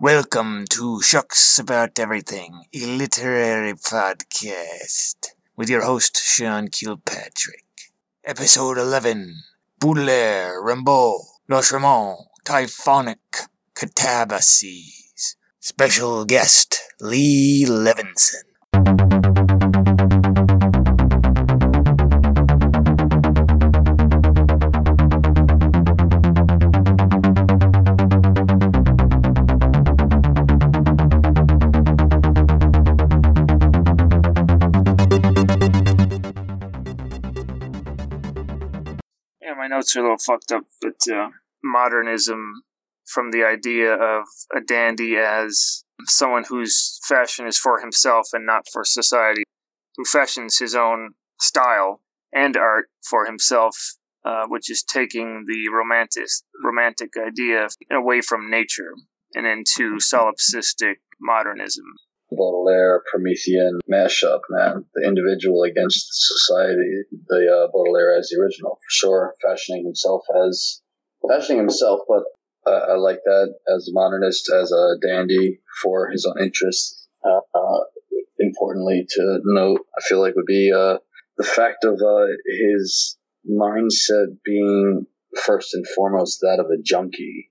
Welcome to Shucks About Everything, a literary podcast with your host, Sean Kilpatrick. Episode 11 Baudelaire, Rimbaud, Lautréamont, Typhonic Catabases. Special guest, Lee Levinson. Notes are a little fucked up, but uh, modernism from the idea of a dandy as someone whose fashion is for himself and not for society, who fashions his own style and art for himself, uh, which is taking the romantic romantic idea away from nature and into solipsistic modernism. Baudelaire Promethean mashup, man. The individual against society. The uh, Baudelaire as the original, for sure. Fashioning himself as fashioning himself, but uh, I like that as a modernist, as a dandy for his own interests. Uh, uh, importantly to note, I feel like would be uh, the fact of uh, his mindset being first and foremost that of a junkie.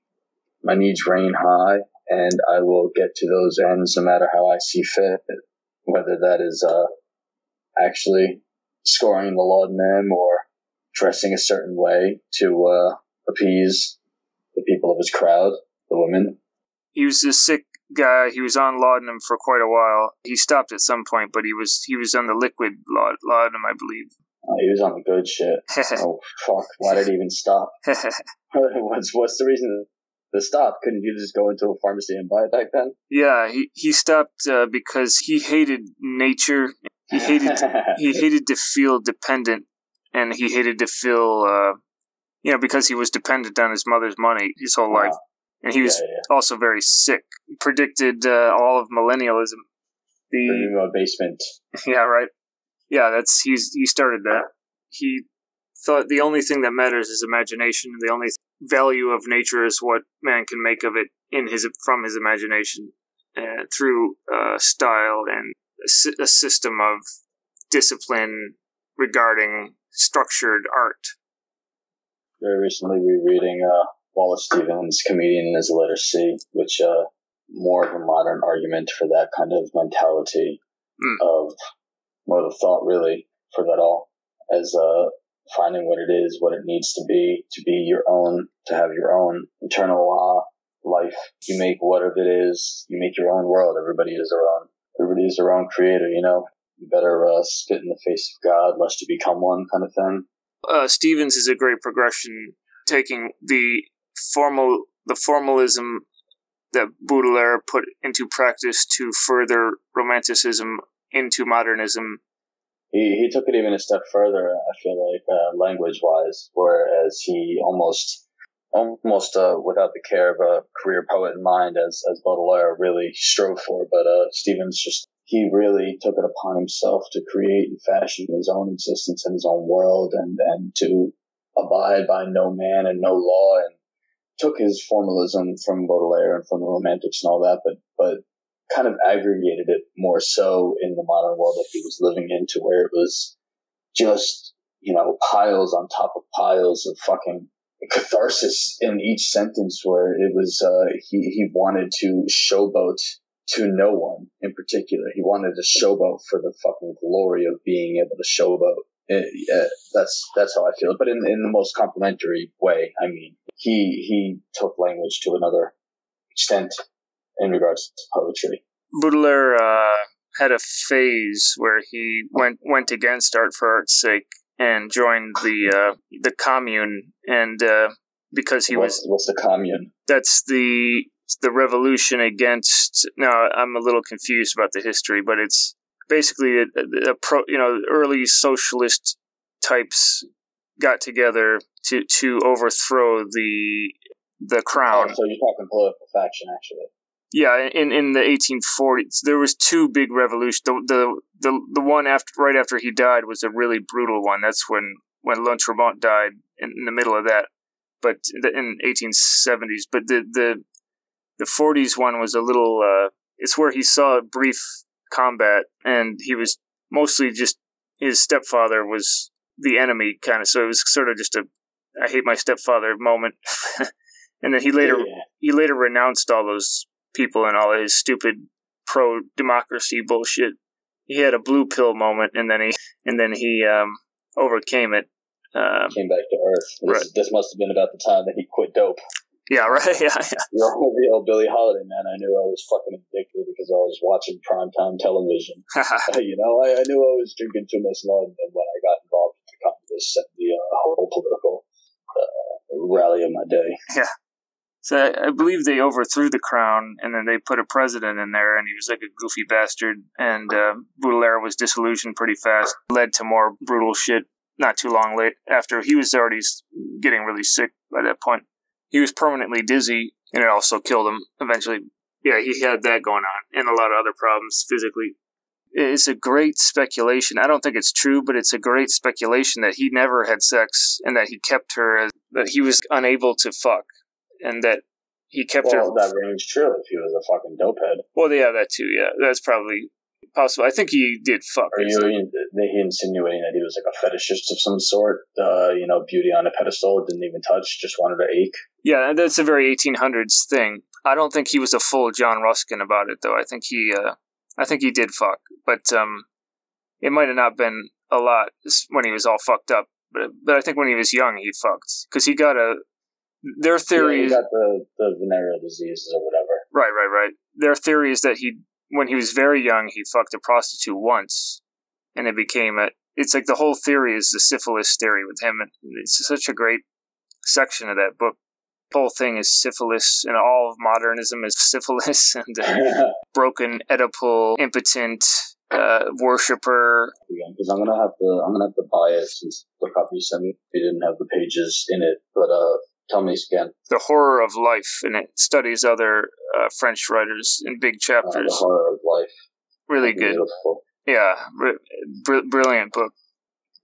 My needs reign high and I will get to those ends no matter how I see fit, whether that is uh, actually scoring the laudanum or dressing a certain way to uh, appease the people of his crowd, the women. He was a sick guy. He was on laudanum for quite a while. He stopped at some point, but he was he was on the liquid laud- laudanum, I believe. Uh, he was on the good shit. oh fuck! Why did he even stop? what's what's the reason to stop? Couldn't you just go into a pharmacy and buy it back then? Yeah, he he stopped uh, because he hated nature. He hated he hated to feel dependent, and he hated to feel uh, you know because he was dependent on his mother's money his whole life, and he was Yeah, yeah. also very sick. Predicted uh, all of millennialism. The basement. yeah right yeah that's he's he started that. He thought the only thing that matters is imagination, and the only value of nature is what man can make of it in his from his imagination uh, through uh, style and a, a system of discipline regarding structured art. Very recently rereading uh, Wallace Stevens' Comedian in His Letter C, which uh, more of a modern argument for that kind of mentality Mm. of mode of thought, really, for that all, as uh, finding what it is, what it needs to be, to be your own, to have your own internal uh, life. You make what of it is, you make your own world. Everybody is their own. Everybody is their own creator, you know? You better uh, spit in the face of God lest you become one kind of thing. uh, Stevens is a great progression, taking the formal the formalism that Baudelaire put into practice to further romanticism into modernism. He, he took it even a step further. I feel like uh, language wise, whereas he almost almost uh, without the care of a career poet in mind, as as Baudelaire really strove for. But uh, Stevens just he really took it upon himself to create and fashion his own existence in his own world, and and to abide by no man and no law, and took his formalism from Baudelaire and from the Romantics and all that, but but kind of aggregated it more so in the modern world that he was living in to where it was just, you know, piles on top of piles of fucking catharsis in each sentence where it was, uh, he, he wanted to showboat to no one in particular. He wanted to showboat for the fucking glory of being able to showboat. That's, that's how I feel. But in, in the most complimentary way, I mean, he, he took language to another extent in regards to poetry. Baudelaire uh, had a phase where he went went against art for art's sake and joined the uh, the commune, and uh, because he was what's, what's the commune? that's the the revolution against. Now I'm a little confused about the history, but it's basically a, a pro. You know, early socialist types got together to to overthrow the the crown. Oh, so you're talking political faction, actually. Yeah, in in the 1840s, there was two big revolutions. The the the the one after right after he died was a really brutal one. That's when when Lautréamont died in, in the middle of that. But the, in 1870s, but the the The 40s one was a little. Uh, it's where he saw brief combat, and he was mostly just his stepfather was the enemy, kind of. So it was sort of just a I hate my stepfather moment. and then he later Yeah. he later renounced all those people and all his stupid pro democracy bullshit. He had a blue pill moment, and then he and then he um, overcame it. Um, Came back to Earth. This, Right. this must have been about the time that he quit dope. yeah, right. Yeah, yeah. You're a real Billie Holiday, man. I knew I was fucking addicted because I was watching primetime television. you know, I, I knew I was drinking too much lard and when I got involved with the communists and the uh, whole political uh, rally of my day. So I, believe they overthrew the crown, and then they put a president in there, and he was like a goofy bastard. And uh, Baudelaire was disillusioned pretty fast, led to more brutal shit. Not too long late after he was already getting really sick by that point. He was permanently dizzy, and it also killed him eventually. Yeah, he had that going on, and a lot of other problems physically. It's a great speculation. I don't think it's true, but it's a great speculation that he never had sex and that he kept her, as, that he was unable to fuck, and that he kept Well, her. that rings true if he was a fucking dopehead. Well, yeah, that too. Yeah, that's probably possible. I think he did fuck. Are you in- he insinuating that he was like a fetishist of some sort? Uh, you know, beauty on a pedestal, didn't even touch, just wanted to ache. Yeah, and that's a very 1800s thing. I don't think he was a full John Ruskin about it, though. I think he, uh, I think he did fuck, but um, it might have not been a lot when he was all fucked up. But but I think when he was young, he fucked because he got a. Their Yeah, theory he got the, the venereal diseases or whatever. right, right, right. Their theory is that he, when he was very young, he fucked a prostitute once, and it became a. It's like the whole theory is the syphilis theory with him, and it's such a great section of that book. The whole thing is syphilis, and all of modernism is syphilis, and uh, broken, Oedipal, impotent, uh, worshiper. because I'm gonna have to I'm gonna have to buy it since the copy you sent me it didn't have the pages in it. But uh, tell me again, The horror of life, and it studies other uh, French writers in big uh, the chapters. horror of life. really good. Beautiful. Yeah, br- br- brilliant book.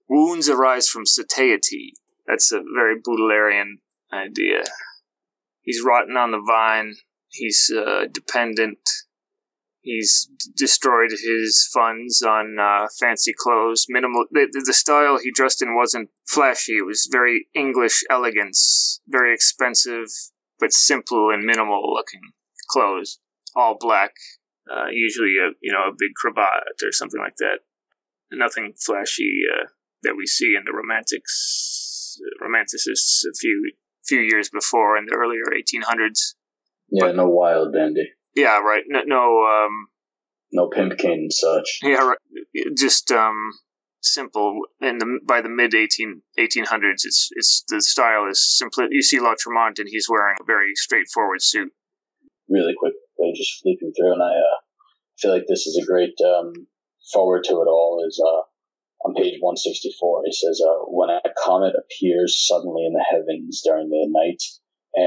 Wounds arise from satiety. That's a very Baudelairean idea. He's rotten on the vine. He's uh, dependent. He's destroyed his funds on uh, fancy clothes. Minimal. The, the- style he dressed in wasn't flashy. It was very English elegance. Very expensive, but simple and minimal looking clothes. All black uh, usually a you know a big cravat or something like that. Nothing flashy uh, that we see in the romantics romanticists a few few years before in the earlier 1800s. Yeah, no wild dandy, Yeah, right. No, no um, no pimp cane and such. yeah, right. just um, simple. In the by the mid 18, 1800s, it's it's the style is simple. You see Lautréamont, and he's wearing a very straightforward suit. Really quick, uh, just flipping through, and I uh, feel like this is a great um, forward to it all. Is uh, on page 164. It says, uh, "When a comet appears suddenly in the heavens during the night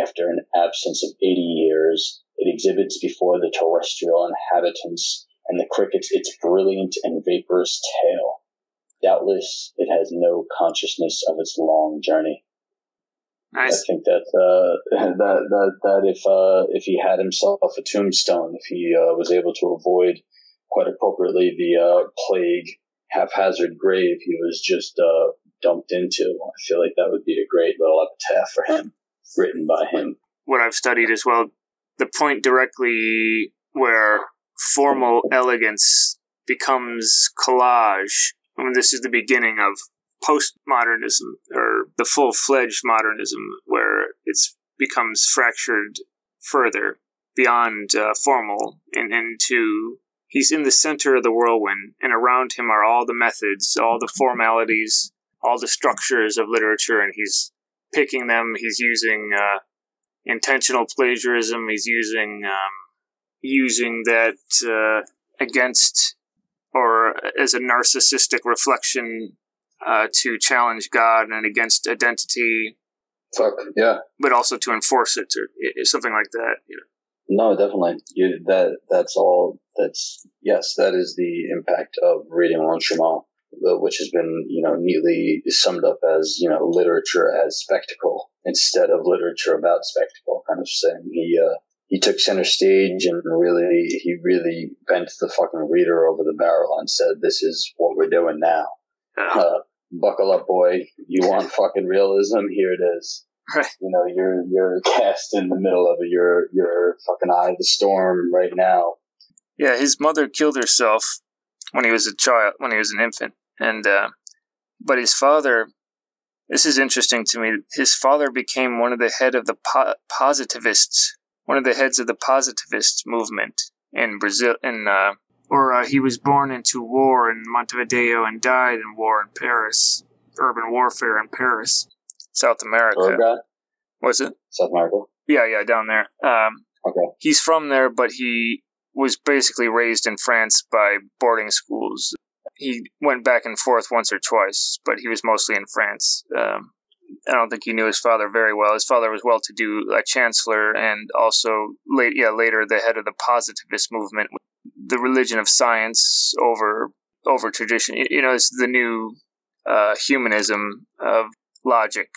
after an absence of 80 years, it exhibits before the terrestrial inhabitants and the crickets its brilliant and vaporous tail. Doubtless, it has no consciousness of its long journey." I think that uh, that that that if uh, if he had himself a tombstone, if he uh, was able to avoid quite appropriately the uh, plague haphazard grave he was just uh, dumped into, I feel like that would be a great little epitaph for him, written by him. what I've studied as well. The point directly where formal elegance becomes collage. I mean, this is the beginning of postmodernism or the full fledged modernism, where it becomes fractured further beyond uh, formal and into. He's in the center of the whirlwind, and around him are all the methods, all the formalities, all the structures of literature, and he's picking them. He's using uh, intentional plagiarism. He's using um, using that uh, against or as a narcissistic reflection uh, to challenge God and against identity, Fuck yeah, but also to enforce it or something like that. You know. no, definitely. You that that's all. That's yes, that is the impact of reading Lautréamont, which has been you know neatly summed up as you know literature as spectacle instead of literature about spectacle kind of thing. He uh, he took center stage and really he really bent the fucking reader over the barrel and said, "This is what we're doing now." Uh, buckle up, boy. You want fucking realism? Here it is. Right. You know, you're you're cast in the middle of it. You're you're fucking eye of the storm right now. Yeah, his mother killed herself when he was a child, when he was an infant, and uh, but his father. This is interesting to me. His father became one of the head of the po- positivists, one of the heads of the positivist movement in Brazil. In uh, or uh, he was born into war in Montevideo and died in war in Paris, urban warfare in Paris, South America. Uruguay, Was it? South America. Yeah, yeah, down there. Um, Okay. he's from there, but he was basically raised in France by boarding schools. He went back and forth once or twice, but he was mostly in France. Um, I don't think he knew his father very well. His father was well to do, a chancellor, and also late, yeah, later the head of the positivist movement, the religion of science over over tradition. You- You know, it's the new uh, humanism of logic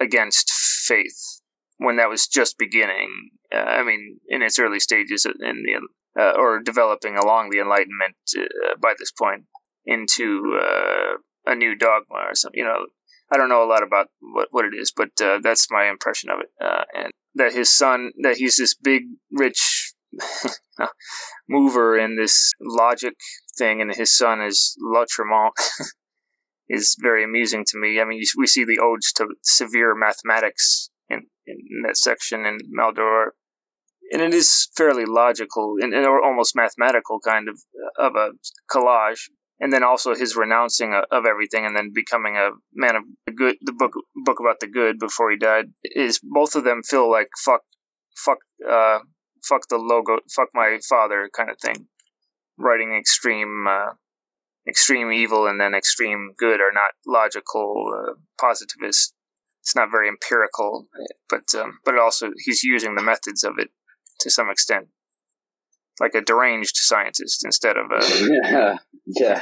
against faith when that was just beginning. Uh, I mean, in its early stages in the uh, or developing along the Enlightenment uh, by this point into uh, a new dogma or something. You know, I don't know a lot about what what it is, but uh, that's my impression of it. Uh, and that his son, that he's this big, rich mover in this logic thing, and his son is Lautréamont. is very amusing to me. I mean, you, we see the odes to severe mathematics in, in that section in Maldoror, and it is fairly logical and, and or almost mathematical kind of of a collage. And then also his renouncing of, everything and then becoming a man of the good. The book book about the good before he died is both of them feel like fuck, fuck, uh, fuck the logo, fuck my father kind of thing. Writing extreme. Uh, extreme evil and then extreme good are not logical uh, positivist it's not very empirical but um, but also he's using the methods of it to some extent like a deranged scientist instead of a yeah. Yeah.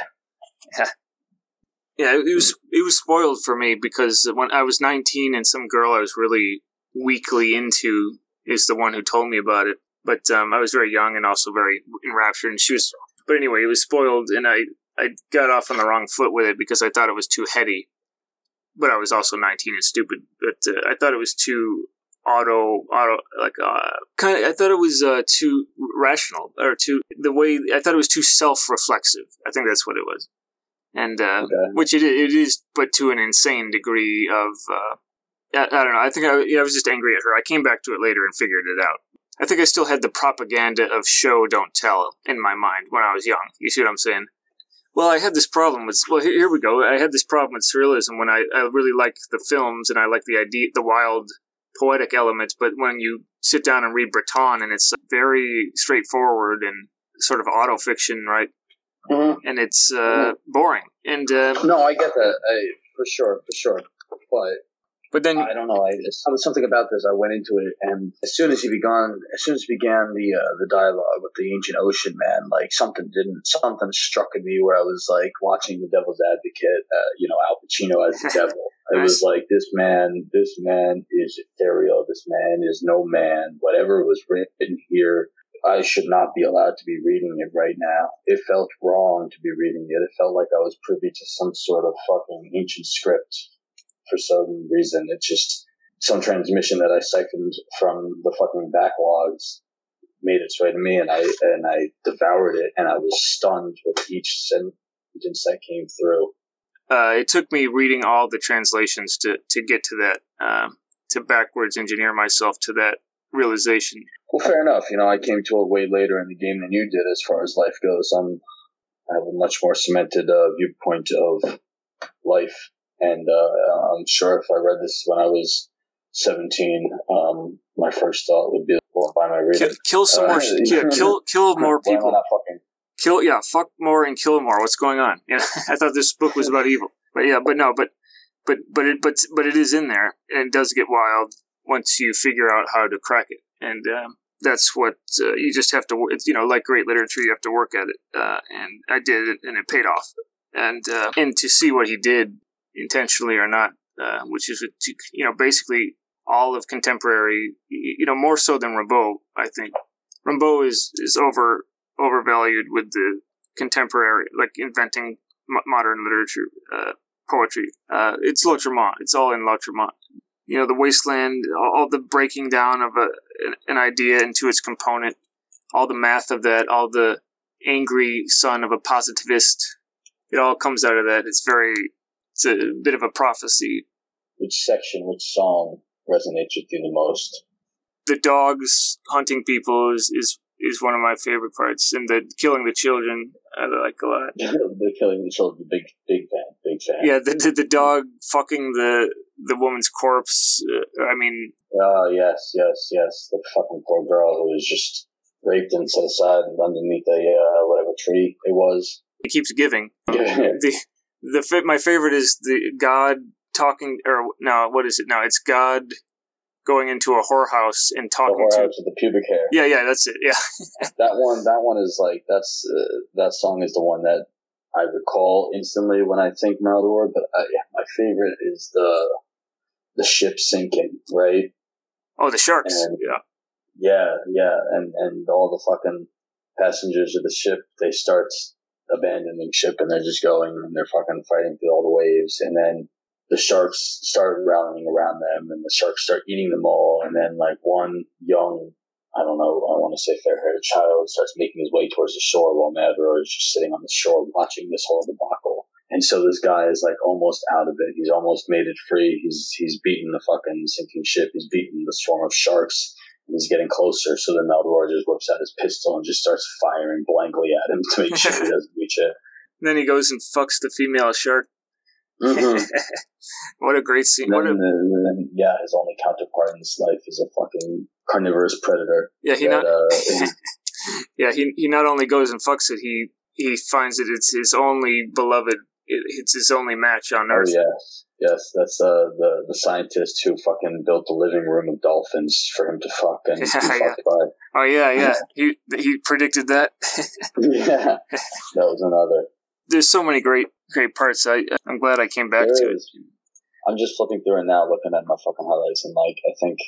yeah it was it was spoiled for me because when I was 19 and some girl I was really weakly into is the one who told me about it but um, I was very young and also very enraptured and she was but anyway it was spoiled and I I got off on the wrong foot with it because I thought it was too heady. But I was also 19 and stupid. But uh, I thought it was too auto, auto, like, uh, kind of, I thought it was uh, too rational or too, the way, I thought it was too self reflexive. I think that's what it was. And, uh, Okay. which it, it is, but to an insane degree of, uh, I, I don't know. I think I, yeah, I was just angry at her. I came back to it later and figured it out. I think I still had the propaganda of show, don't tell in my mind when I was young. You see what I'm saying? Well, I had this problem with. Well, here, here we go. I had this problem with surrealism when I, I really liked the films and I liked the idea, the wild, poetic elements. But when you sit down and read Breton, and it's very straightforward and sort of auto fiction, right? Mhm. And it's uh, boring. And uh, No, I get that. I, for sure, for sure. But but then I don't know. I just, something about this. I went into it, and as soon as he began, as soon as he began the uh, the dialogue with the ancient ocean man, like something didn't, something struck in me where I was like watching The Devil's Advocate. Uh, you know, Al Pacino as the devil. It was like this man, this man is ethereal. This man is no man. Whatever was written here. I should not be allowed to be reading it right now. It felt wrong to be reading it. It felt like I was privy to some sort of fucking ancient script for some reason. It's just some transmission that I siphoned from the fucking backlogs made its way to me, and I and I devoured it, and I was stunned with each sentence that came through. uh, it took me reading all the translations to to get to that um to backwards engineer myself to that realization. Well, fair enough. You know, I came to it way later in the game than you did, as far as life goes. I'm I have a much more cemented uh, viewpoint of life, and uh, I'm sure if I read this when I was 17, um, my first thought would be, "Well, why am I reading?" Kill, kill some Uh, more. Yeah, kill kill more Why am I people. not fucking Kill yeah, fuck more and kill more. What's going on? Know, I thought this book was about evil, but yeah, but no, but but but it but but it is in there, and it does get wild once you figure out how to crack it, and um, that's what uh, you just have to. It's you know like great literature, you have to work at it, uh, and I did it, and it paid off, and uh, and to see what he did intentionally or not, uh, which is you know basically all of contemporary. You know, more so than Rimbaud. I think Rimbaud is is over overvalued with the contemporary, like inventing modern literature, uh, poetry. Uh, it's Lautréamont. It's all in Lautréamont. You know, the wasteland, all the breaking down of a, an idea into its component, all the math of that, all the angry son of a positivist. It all comes out of that. It's very, it's a bit of a prophecy. Which section, which song resonates with you the most? The dogs hunting people is, is is one of my favorite parts, and the killing the children I like a lot. the killing the children, big big fan, big fan. Yeah, the the, the dog fucking the the woman's corpse. Uh, I mean, oh yes, yes, yes, the fucking poor girl who was just raped and set aside underneath a uh, whatever tree it was. It keeps giving. the the my favorite is the God talking or no, what is it? No, it's God going into a whorehouse and talking the to with the pubic hair. Yeah, yeah, that's it. Yeah, that one. That one is like that's uh, that song is the one that I recall instantly when I think Maldoror. But yeah, my favorite is the the ship sinking, right? Oh, the sharks. And, yeah, yeah, yeah, and and all the fucking passengers of the ship they start abandoning ship and they're just going and they're fucking fighting through all the waves and then the sharks start rallying around them and the sharks start eating them all. And then like one young, I don't know, I want to say fair haired child starts making his way towards the shore while Mavro is just sitting on the shore watching this whole debacle. And so this guy is like almost out of it. He's almost made it free. He's, he's beaten the fucking sinking ship. He's beaten the swarm of sharks. He's getting closer. So then Maldoror just whips out his pistol and just starts firing blankly at him to make sure he doesn't reach it. And then he goes and fucks the female shark Mm-hmm. what a great scene! Then, what a, then, yeah, his only counterpart in this life is a fucking carnivorous predator. Yeah, he that, not. Uh, yeah, he he not only goes and fucks it, he he finds that it's his only beloved. It, it's his only match on oh, Earth. Oh yes, yes, that's uh, the the scientist who fucking built the living room of dolphins for him to fuck and be yeah. by. Oh yeah, yeah. he he predicted that. yeah, that was another there's so many great great parts. I I'm glad I came back there to is. it. I'm just flipping through it now, looking at my fucking highlights, and like I think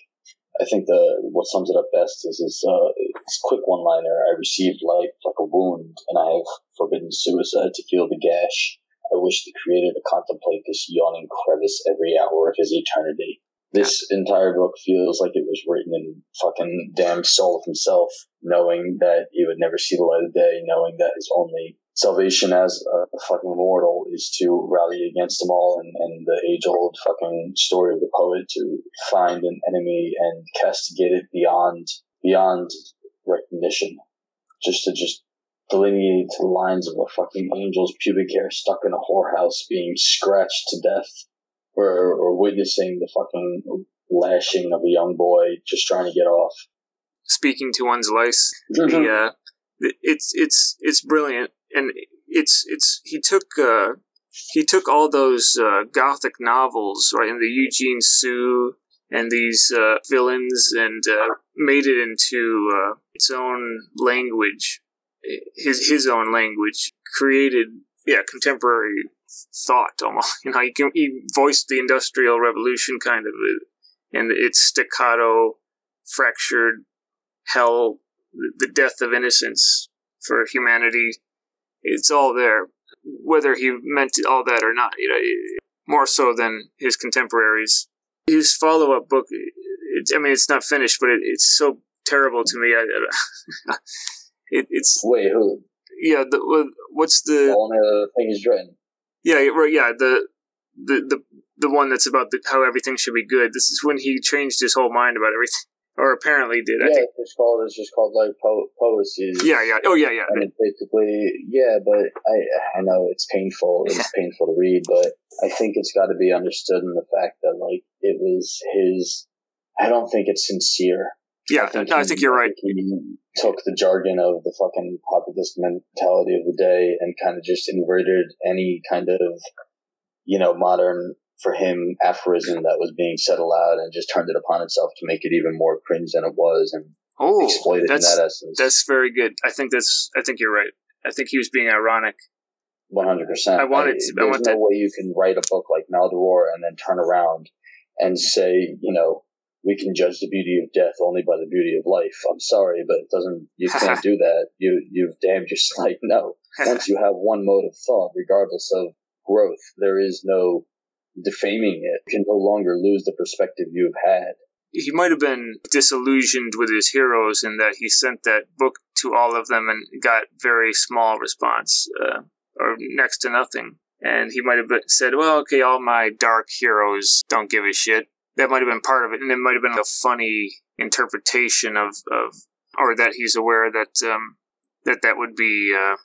I think the what sums it up best is this, uh, this quick one liner. I received life like a wound, and I have forbidden suicide to heal the gash. I wish the creator to contemplate this yawning crevice every hour of his eternity. This entire book feels like it was written in fucking damn soul of himself, knowing that he would never see the light of day, knowing that his only salvation as a fucking mortal is to rally against them all and, and the age old fucking story of the poet to find an enemy and castigate it beyond beyond recognition. Just to just delineate the lines of a fucking angel's pubic hair stuck in a whorehouse being scratched to death or, or witnessing the fucking lashing of a young boy just trying to get off. Speaking to one's lice. the, uh, it's it's it's brilliant and it's it's he took uh, he took all those uh, gothic novels right and the Eugene Sue and these uh, villains and uh, made it into uh, its own language his his own language created yeah contemporary thought almost you know he, he voiced the industrial revolution kind of and its staccato fractured hell the death of innocence for humanity it's all there, whether he meant all that or not. You know, more so than his contemporaries. His follow-up book, I mean, it's not finished, but it, it's so terrible to me. I, it, it's wait who? Yeah, the, what's the one the things written? Yeah, right. Yeah, the the the the one that's about the, how everything should be good. This is when he changed his whole mind about everything or apparently did. Yeah, I think. it's called it's just called like po- poesy. Yeah, yeah. Oh, yeah, yeah. And basically, yeah, but I I know it's painful. It's painful to read, but I think it's got to be understood in the fact that like it was his. I don't think it's sincere. Yeah, I think, no, he, I think you're right. He took the jargon of the fucking populist mentality of the day and kind of just inverted any kind of, you know, modern for him aphorism that was being said aloud and just turned it upon itself to make it even more cringe than it was and oh, exploit it in that essence. That's very good. I think that's. I think you're right. I think he was being ironic. One hundred percent. I wanted. To, there's I want no way you can write a book like Maldoror and then turn around and say, you know, we can judge the beauty of death only by the beauty of life. I'm sorry, but it doesn't. You can't do that. You you've damned your sight. No. Once you have one mode of thought, regardless of growth, there is no defaming it. You can no longer lose the perspective you've had. he might have been disillusioned with his heroes in that he sent that book to all of them and got very small response uh, or next to nothing and he might have said well okay all my dark heroes don't give a shit that might have been part of it and it might have been a funny interpretation of, of or that he's aware that um, that that would be uh,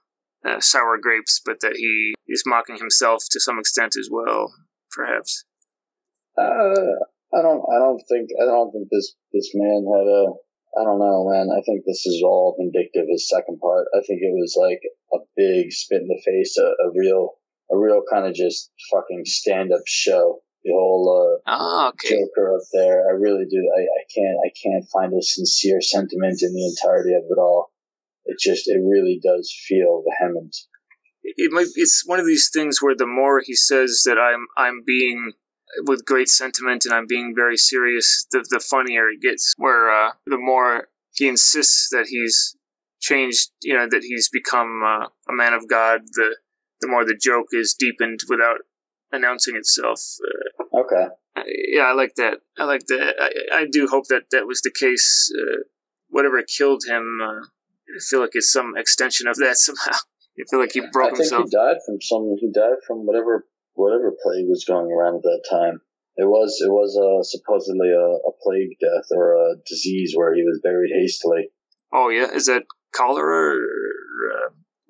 uh, sour grapes but that he is mocking himself to some extent as well perhaps Uh, I don't. I don't think. I don't think this this man had a. I don't know, man. I think this is all vindictive. His second part. I think it was like a big spit in the face, a, a real, a real kind of just fucking stand up show. The whole uh, ah okay Joker up there. I really do. I, I can't. I can't find a sincere sentiment in the entirety of it all. It just. It really does feel vehement. it might it's one of these things where the more he says that I'm I'm being with great sentiment and I'm being very serious, the the funnier it gets. Where uh, the more he insists that he's changed, you know, that he's become uh, a man of God, the the more the joke is deepened without announcing itself. Uh, Okay. yeah, I like that. I like that. I, I do hope that that was the case. Uh, whatever killed him, uh, I feel like it's some extension of that somehow. I feel like he broke I think himself. he died from some. He died from whatever whatever plague was going around at that time. It was it was uh, supposedly a, a plague death or a disease where he was buried hastily. Oh yeah, is that cholera? Or,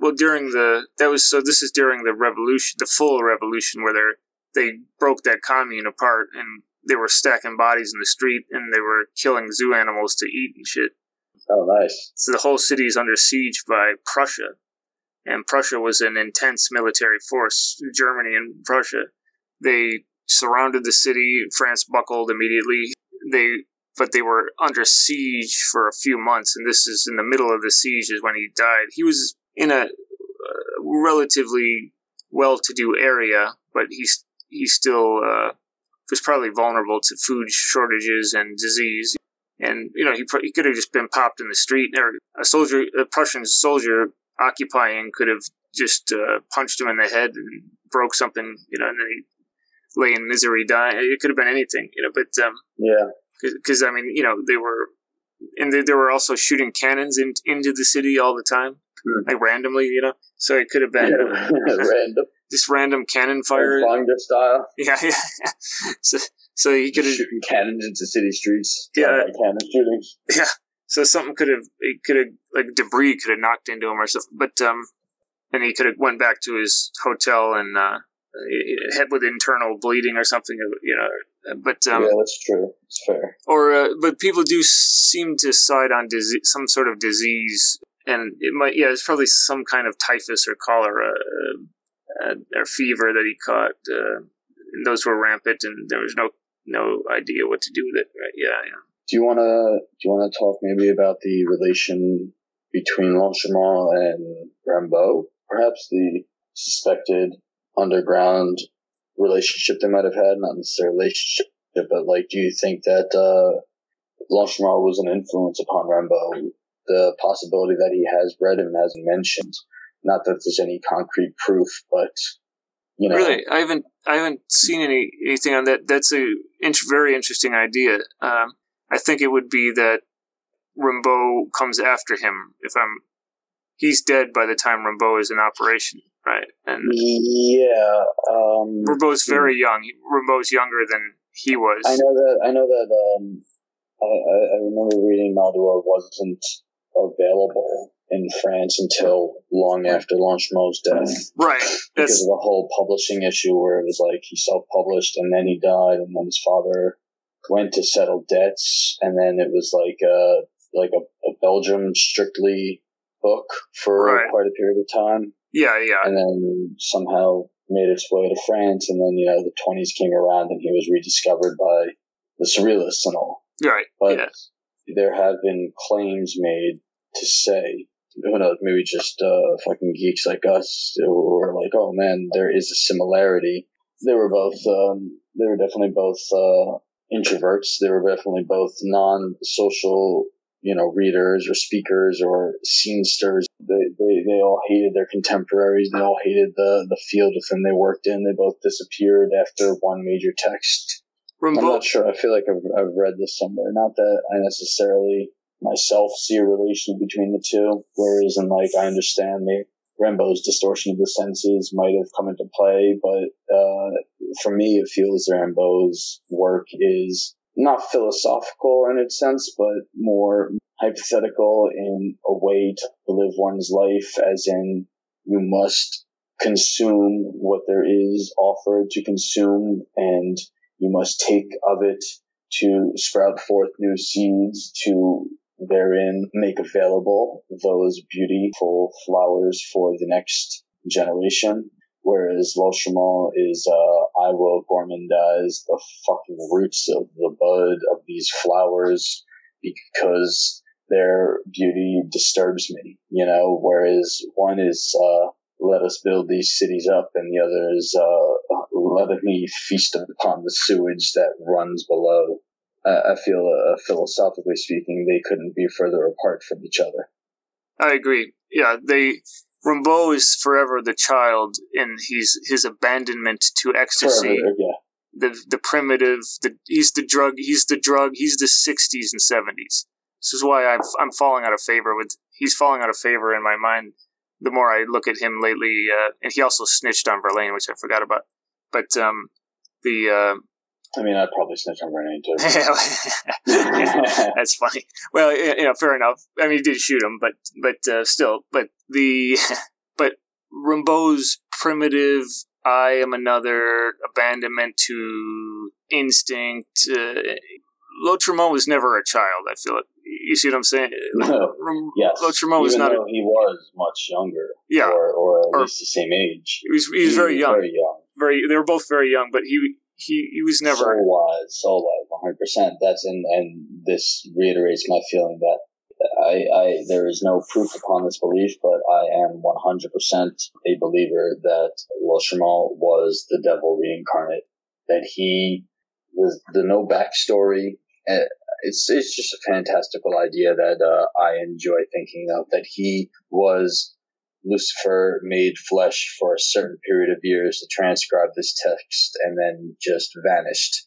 well, during the that was so. This is during the revolution, the full revolution, where they they broke that commune apart and they were stacking bodies in the street and they were killing zoo animals to eat and shit. Oh, nice. So the whole city is under siege by Prussia, and Prussia was an intense military force. Germany and Prussia, they surrounded the city. France buckled immediately. They but they were under siege for a few months, and this is in the middle of the siege is when he died. He was in a uh, relatively well-to-do area, but he's he still uh, was probably vulnerable to food shortages and disease. And you know he pr- he could have just been popped in the street, or a soldier, a Prussian soldier occupying could have just uh, punched him in the head and broke something, you know, and then he lay in misery dying. It could have been anything, you know. But um, Yeah. because I mean, you know, they were, and they, they were also shooting cannons in, into the city all the time, Hmm. like randomly, you know. So it could have been Random. just random cannon fire. Founder style. Yeah, yeah. so, so he could have, Shooting cannons into city streets. Yeah. Cannon shootings. yeah. So something could have, it could have, like debris could have knocked into him or something. But um, and he could have went back to his hotel and uh, head with internal bleeding or something, you know. But um, yeah, that's true. It's fair. or uh, but people do seem to side on disease, some sort of disease, and it might yeah, it's probably some kind of typhus or cholera uh, uh, or fever that he caught. Uh, those were rampant, and there was no no idea what to do with it. Right? Yeah, yeah. Do you wanna do you wanna talk maybe about the relation between Lautréamont and Rimbaud? Perhaps the suspected underground relationship they might have had, not necessarily relationship, but like, do you think that uh, Lautréamont was an influence upon Rimbaud? The possibility that he has read him hasn't mentioned. Not that there's any concrete proof, but you know, Really, I haven't I haven't seen any anything on that. That's a very interesting idea. Um, I think it would be that Rimbaud comes after him. If I'm, he's dead by the time Rimbaud is in operation, right? And yeah. Um, Rimbaud's very young. Rimbaud's younger than he was. I know that. I know that. Um, I, I I remember reading Maldoror wasn't available in France until long after Lautréamont's death Right. because That's of the whole publishing issue where it was like he self-published and then he died and then his father went to settle debts and then it was like uh like a, a Belgium strictly book for Right. quite a period of time yeah, yeah. and then somehow made its way to France, and then you know the twenties came around, and he was rediscovered by the Surrealists and all. Right. But yeah. There have been claims made to say, who knows, maybe just uh, fucking geeks like us who like, oh man, there is a similarity. They were both, um, they were definitely both uh, introverts. They were definitely both non-social, you know, readers or speakers or scenesters. They, they, they all hated their contemporaries. They all hated the, the field within they worked in. They both disappeared after one major text. I'm not sure. I feel like I've, I've read this somewhere. Not that I necessarily myself see a relation between the two. Whereas in like, I understand maybe Rimbaud's distortion of the senses might have come into play, but uh, for me, it feels Rimbaud's work is not philosophical in its sense, but more hypothetical in a way to live one's life, as in you must consume what there is offered to consume, and you must take of it to sprout forth new seeds to therein make available those beautiful flowers for the next generation. Whereas Lautréamont is, uh, I will gourmandize the fucking roots of the bud of these flowers because their beauty disturbs me, you know, whereas one is, uh, let us build these cities up and the other is, uh, let me feast upon the sewage that runs below. I feel, uh, philosophically speaking, they couldn't be further apart from each other. I agree. Yeah, they Rimbaud is forever the child in his his abandonment to ecstasy. Forever, yeah. The the primitive. The he's the drug. He's the drug. He's the '60s and '70s. This is why I'm I'm falling out of favor with. He's falling out of favor in my mind. The more I look at him lately, uh, and he also snitched on Verlaine, which I forgot about. But um, the uh, I mean, I'd probably snitch on Verlaine too. That's funny. Well, you know, fair enough. I mean, he did shoot him, but but uh, still, but the but Rimbaud's primitive I am another abandonment to instinct. Uh, Lautréamont was never a child. I feel it. You see what I'm saying? No. yes. Lautréamont was not. A, he was much younger. Yeah. Or, or at or, least the same age. He was. He was very young. Very young. Very. They were both very young, but he he he was never so wise, so wise, one hundred percent. That's and and this reiterates my feeling that I, I there is no proof upon this belief, but I am one hundred percent a believer that Lautréamont was the devil reincarnate. That he was the no backstory. It's it's just a fantastical idea that uh, I enjoy thinking of. That he was Lucifer made flesh for a certain period of years to transcribe this text and then just vanished.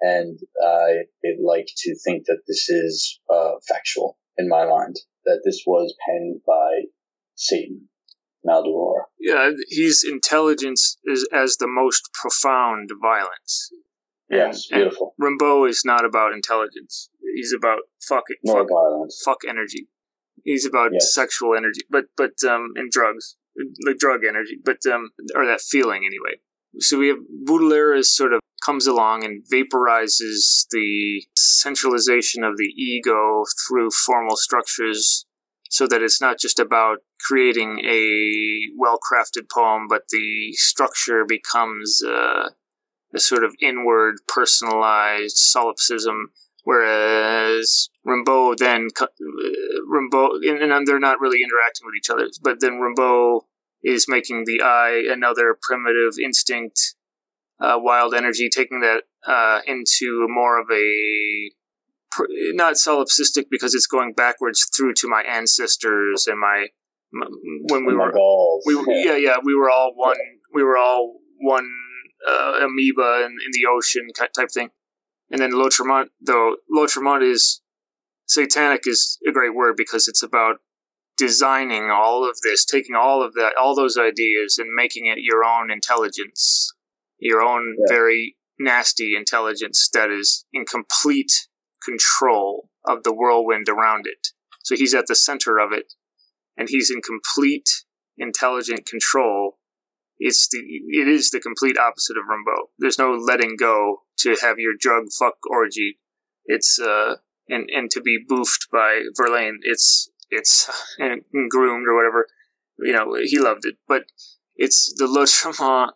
And I like to think that this is uh, factual in my mind, that this was penned by Satan, Maldoror. Yeah, his intelligence is as the most profound violence. Yes, and, beautiful. And Rimbaud is not about intelligence. He's about fucking More fuck, violence. Fuck energy. He's about yes. sexual energy, but but um, and drugs, the drug energy, but um, or that feeling anyway. So we have Baudelaire is sort of comes along and vaporizes the centralization of the ego through formal structures, so that it's not just about creating a well-crafted poem, but the structure becomes uh, a sort of inward, personalized solipsism Whereas Rimbaud then uh, Rimbaud and they're not really interacting with each other, but then Rimbaud is making the eye another primitive instinct, uh, wild energy, taking that uh, into more of a not solipsistic because it's going backwards through to my ancestors and my, my when we oh were goals. we yeah yeah we were all one we were all one uh, amoeba in, in the ocean type thing and then Lautréamont, though Lautréamont is satanic is a great word because it's about designing all of this, taking all of that, all those ideas, and making it your own intelligence, your own yeah. very nasty intelligence that is in complete control of the whirlwind around it. So he's at the center of it, and he's in complete intelligent control it's the it is the complete opposite of Rimbaud. There's no letting go to have your drug fuck orgy. It's uh and and to be boofed by Verlaine. It's it's and, groomed or whatever. You know he loved it, but it's the Lautréamont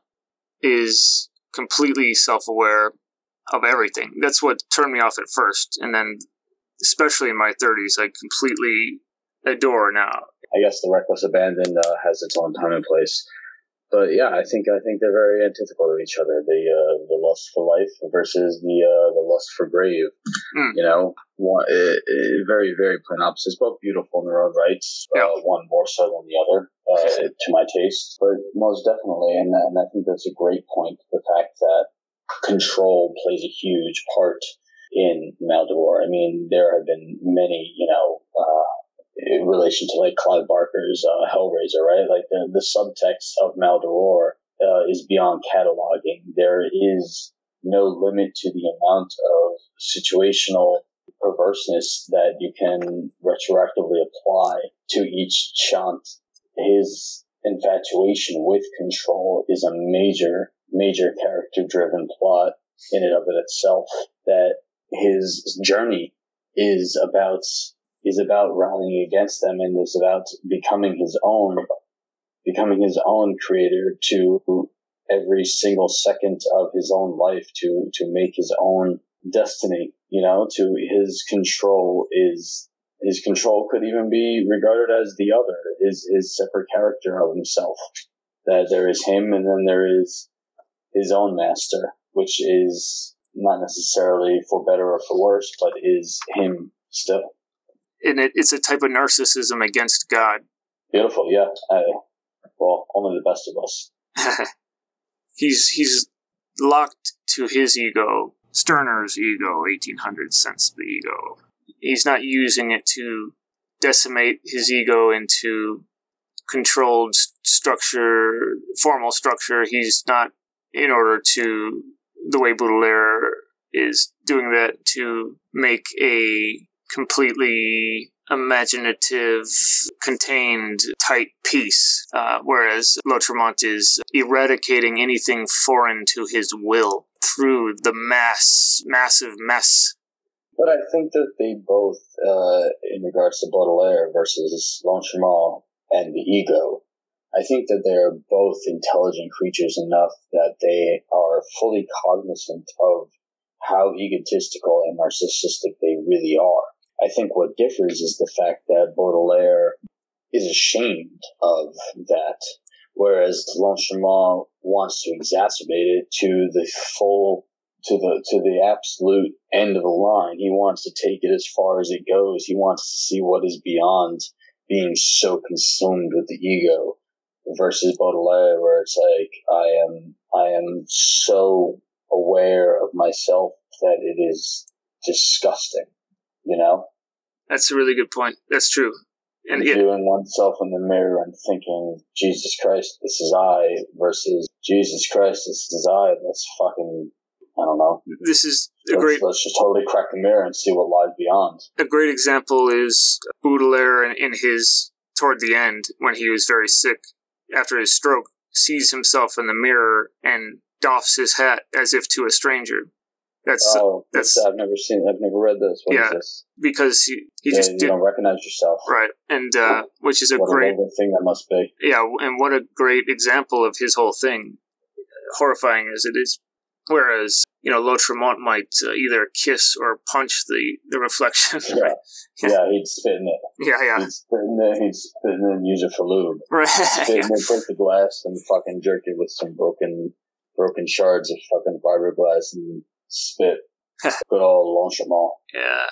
is completely self aware of everything. That's what turned me off at first, and then especially in my 30s, I completely adore now. I guess the reckless abandon uh, has its own time and place but yeah, I think I think they're very antithetical to each other. The uh, the lust for life versus the uh, the lust for grave. Mm. You know, one it, it, very very plain opposites. Both beautiful in their own rights. Yeah. Uh, one more so than the other, uh, to my taste. But most definitely, and and I think that's a great point. The fact that control plays a huge part in Maldoror. I mean, there have been many, you know, uh, in relation to like Clive Barker's uh, Hellraiser, right? Like the, the subtext of Maldoror uh, is beyond cataloging. There is no limit to the amount of situational perverseness that you can retroactively apply to each chant. His infatuation with control is a major, major character driven plot in and of it itself that his journey is about is about rallying against them and is about becoming his own becoming his own creator to every single second of his own life to to make his own destiny you know to his control is his control could even be regarded as the other his his separate character of himself. That there is him and then there is his own master which is not necessarily for better or for worse but is him still And it, it's a type of narcissism against God. beautiful yeah I, well only the best of us he's he's locked to his ego, Stirner's ego, 1800 sense of the ego. He's not using it to decimate his ego into controlled structure, formal structure. He's not in order to, the way Baudelaire is doing that, to make a completely imaginative, contained, tight piece, uh, whereas Lautréamont is eradicating anything foreign to his will through the mass, massive mess. But I think that they both, uh, in regards to Baudelaire versus Lautréamont and the ego, I think that they're both intelligent creatures enough that they are fully cognizant of how egotistical and narcissistic they really are. I think what differs is the fact that Baudelaire is ashamed of that, whereas Lautréamont wants to exacerbate it to the full to the to the absolute end of the line. He wants to take it as far as it goes. He wants to see what is beyond being so consumed with the ego versus Baudelaire where it's like I am I am so aware of myself that it is disgusting. You know? That's a really good point. That's true. And it, viewing oneself in the mirror and thinking, Jesus Christ, this is I versus Jesus Christ, this is I. That's fucking I don't know. this is a Let's, great let's just totally crack the mirror and see what lies beyond. a great example is Baudelaire in, in his toward the end when he was very sick after his stroke sees himself in the mirror and doffs his hat as if to a stranger. That's oh, that's- I've never seen. I've never read this. What is Yeah. this? because he he Yeah, just you did don't recognize yourself. right, and uh, which is a what great a thing that must be. yeah, and what a great example of his whole thing, horrifying as it is. Whereas you know Lautréamont might uh, either kiss or punch the the reflection. Yeah. right? Yeah, he'd spit in it. yeah, yeah, He'd spit in it. He'd spit in it and use it for lube. right. Spit yeah. in it, break the glass, and fucking jerk it with some broken, broken shards of fucking fiberglass and spit. Good old Longchamp. Yeah.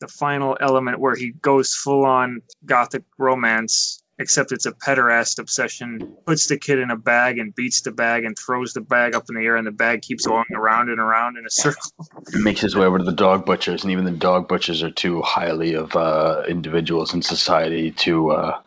The final element where he goes full on gothic romance, except it's a pederast obsession, puts the kid in a bag and beats the bag and throws the bag up in the air, and the bag keeps going around and around in a circle. makes his way over to the dog butchers, and even the dog butchers are too highly of uh, individuals in society to uh,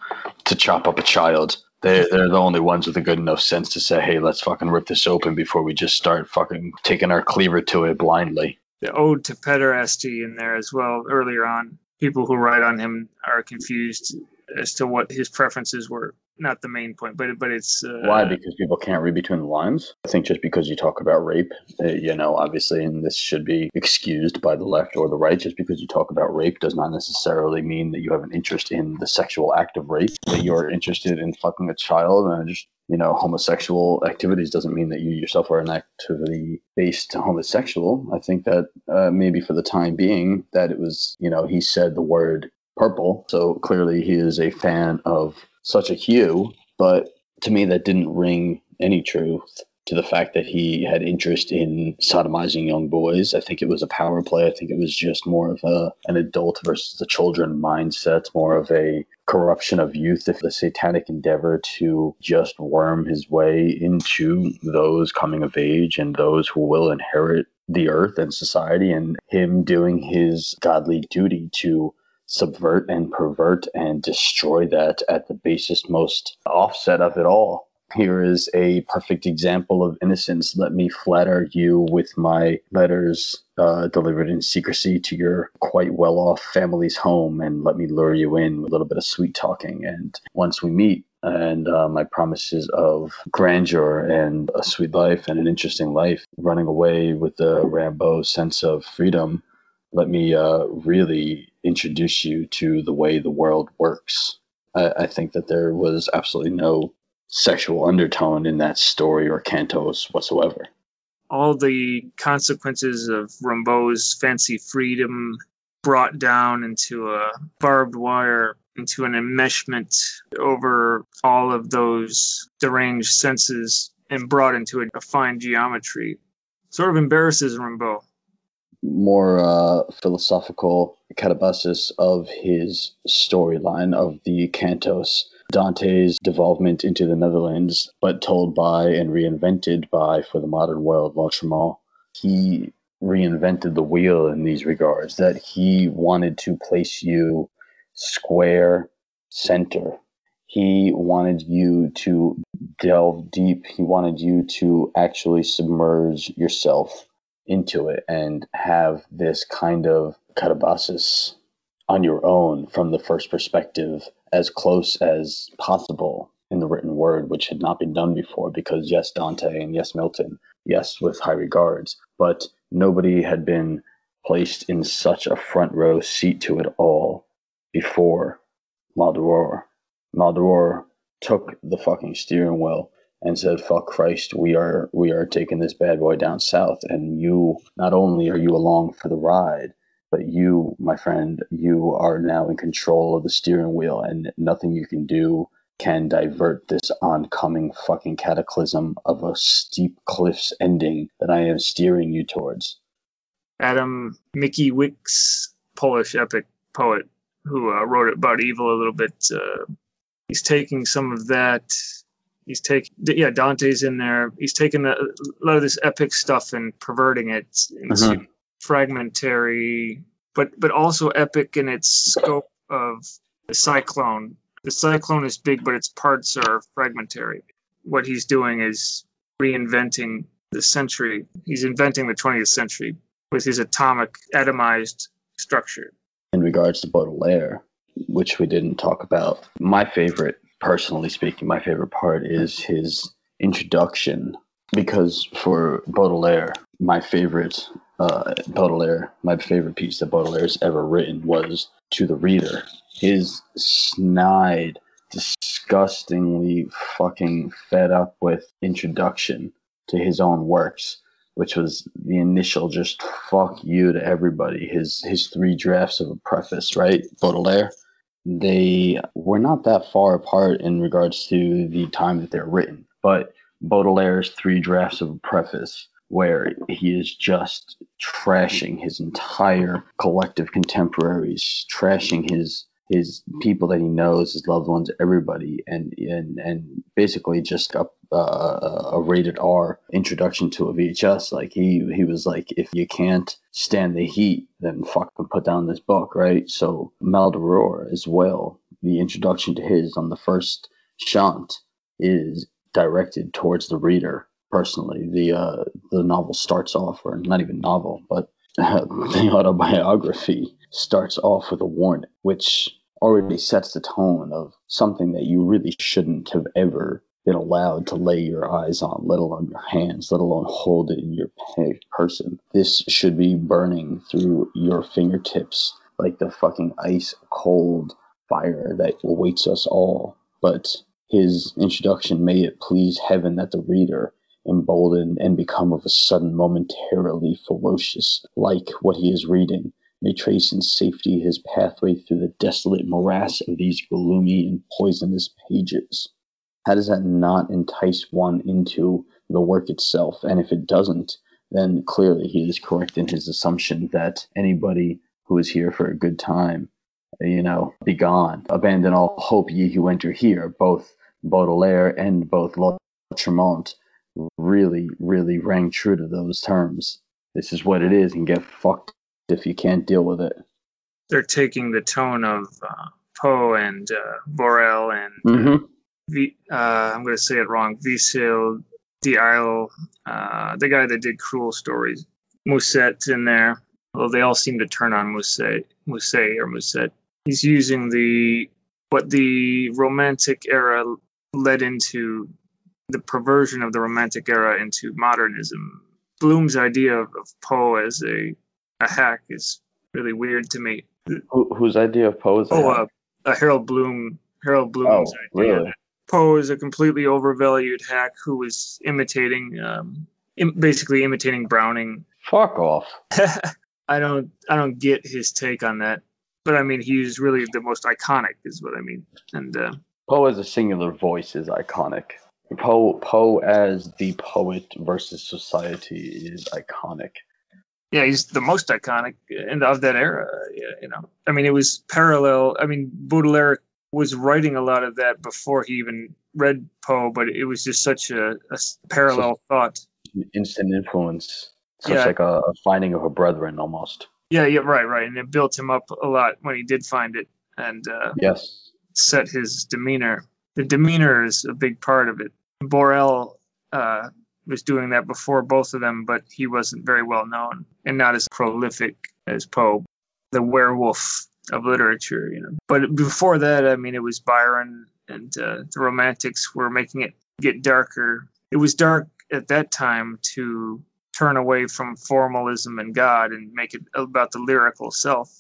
to chop up a child. They they're the only ones with a good enough sense to say, "Hey, let's fucking rip this open before we just start fucking taking our cleaver to it blindly." The ode to pederasty in there as well earlier on. People who write on him are confused as to what his preferences were. Not the main point, but but it's uh, Why? Because people can't read between the lines. I think just because you talk about rape, uh, you know, obviously, and this should be excused by the left or the right. Just because you talk about rape does not necessarily mean that you have an interest in the sexual act of rape. That you're interested in fucking a child and just you know homosexual activities doesn't mean that you yourself are an activity based homosexual. I think that uh, maybe for the time being that it was you know he said the word purple, so clearly he is a fan of such a hue, but to me, that didn't ring any truth to the fact that he had interest in sodomizing young boys. I think it was a power play. I think it was just more of a an adult versus the children mindset, more of a corruption of youth, if the satanic endeavor to just worm his way into those coming of age and those who will inherit the earth and society, and him doing his godly duty to subvert and pervert and destroy that at the basest, most offset of it all. Here is a perfect example of innocence. Let me flatter you with my letters uh, delivered in secrecy to your quite well off family's home, and let me lure you in with a little bit of sweet talking. And once we meet, and uh, my promises of grandeur and a sweet life and an interesting life, running away with the Rimbaud sense of freedom, let me uh, really introduce you to the way the world works. I, I think that there was absolutely no sexual undertone in that story or cantos whatsoever. All the consequences of Rimbaud's fancy freedom brought down into a barbed wire, into an enmeshment over all of those deranged senses and brought into a, a fine geometry sort of embarrasses Rimbaud. More uh, philosophical catabasis of his storyline of the cantos Dante's devolvement into the Netherlands, but told by and reinvented by, for the modern world, Lautréamont. He reinvented the wheel in these regards, that he wanted to place you square center. He wanted you to delve deep. He wanted you to actually submerge yourself into it and have this kind of catabasis on your own from the first perspective as close as possible in the written word, which had not been done before, because yes, Dante and yes, Milton, yes, with high regards, but nobody had been placed in such a front row seat to it all before Maldoror. Maldoror took the fucking steering wheel and said, "Fuck Christ, we are we are taking this bad boy down south, and you not only are you along for the ride, but you, my friend, you are now in control of the steering wheel, and nothing you can do can divert this oncoming fucking cataclysm of a steep cliff's ending that I am steering you towards. Adam Mickiewicz, Polish epic poet who uh, wrote about evil a little bit, uh, he's taking some of that. He's taking, yeah, Dante's in there. He's taking a, a lot of this epic stuff and perverting it into Mhm. fragmentary, but but also epic in its scope of the cyclone. The cyclone is big, but its parts are fragmentary. What he's doing is reinventing the century. He's inventing the 20th century with his atomic atomized structure. in regards to Baudelaire, which we didn't talk about. My favorite, personally speaking, my favorite part is his introduction because for Baudelaire, my favorite uh, Baudelaire, my favorite piece that Baudelaire's ever written was to the reader. His snide, disgustingly fucking fed up with introduction to his own works which was the initial just fuck you to everybody. His his three drafts of a preface, right? Baudelaire. They were not that far apart in regards to the time that they're written, but Baudelaire's three drafts of a preface, where he is just trashing his entire collective contemporaries, trashing his his people that he knows, his loved ones, everybody, and and and basically just a, uh, a rated R introduction to a VHS. Like he he was like, if you can't stand the heat, then fucking put down this book, right? So Maldoror as well. The introduction to his on the first chant is directed towards the reader. Personally, the uh, the novel starts off, or not even novel, but the autobiography starts off with a warning, which already sets the tone of something that you really shouldn't have ever been allowed to lay your eyes on, let alone your hands, let alone hold it in your person. This should be burning through your fingertips like the fucking ice cold fire that awaits us all. But his introduction may it please heaven that the reader emboldened and become of a sudden momentarily ferocious, like what he is reading, may trace in safety his pathway through the desolate morass of these gloomy and poisonous pages. how does that not entice one into the work itself? And if it doesn't, then clearly he is correct in his assumption that anybody who is here for a good time, you know, be gone. Abandon all hope, ye who enter here. Both Baudelaire and both Lautréamont really, really rang true to those terms. This is what it is, and get fucked if you can't deal with it. They're taking the tone of uh, Poe and uh, Borel and Mm-hmm. v, uh, I'm going to say it wrong. Vicil D'Isle, uh, the guy that did Cruel Stories. Musset in there. Well, they all seem to turn on Musset, Musset or Musset. He's using the what the Romantic era led into the perversion of the Romantic era into modernism. Bloom's idea of, of Poe as a a hack is really weird to me. Who, whose idea of Poe is Oh, uh, uh, Harold Bloom. Harold Bloom's Oh, idea. really? Poe is a completely overvalued hack who was imitating, um, Im- basically imitating Browning. Fuck off. I don't, I don't get his take on that, but I mean, he's really the most iconic, is what I mean. And uh, Poe as a singular voice is iconic. Poe Poe as the poet versus society is iconic. Yeah, he's the most iconic of that era. You know, I mean, it was parallel. I mean, Baudelaire was writing a lot of that before he even read Poe, but it was just such a parallel thought. Instant influence. Such Yeah. like a, a finding of a brethren almost. Yeah, yeah, right, right, and it built him up a lot when he did find it, and uh, Yes. set his demeanor. The demeanor is a big part of it. Borel uh, was doing that before both of them, but he wasn't very well known and not as prolific as Poe, the werewolf of literature, you know. But before that, I mean, it was Byron and uh, the Romantics were making it get darker. It was dark at that time to turn away from formalism and God and make it about the lyrical self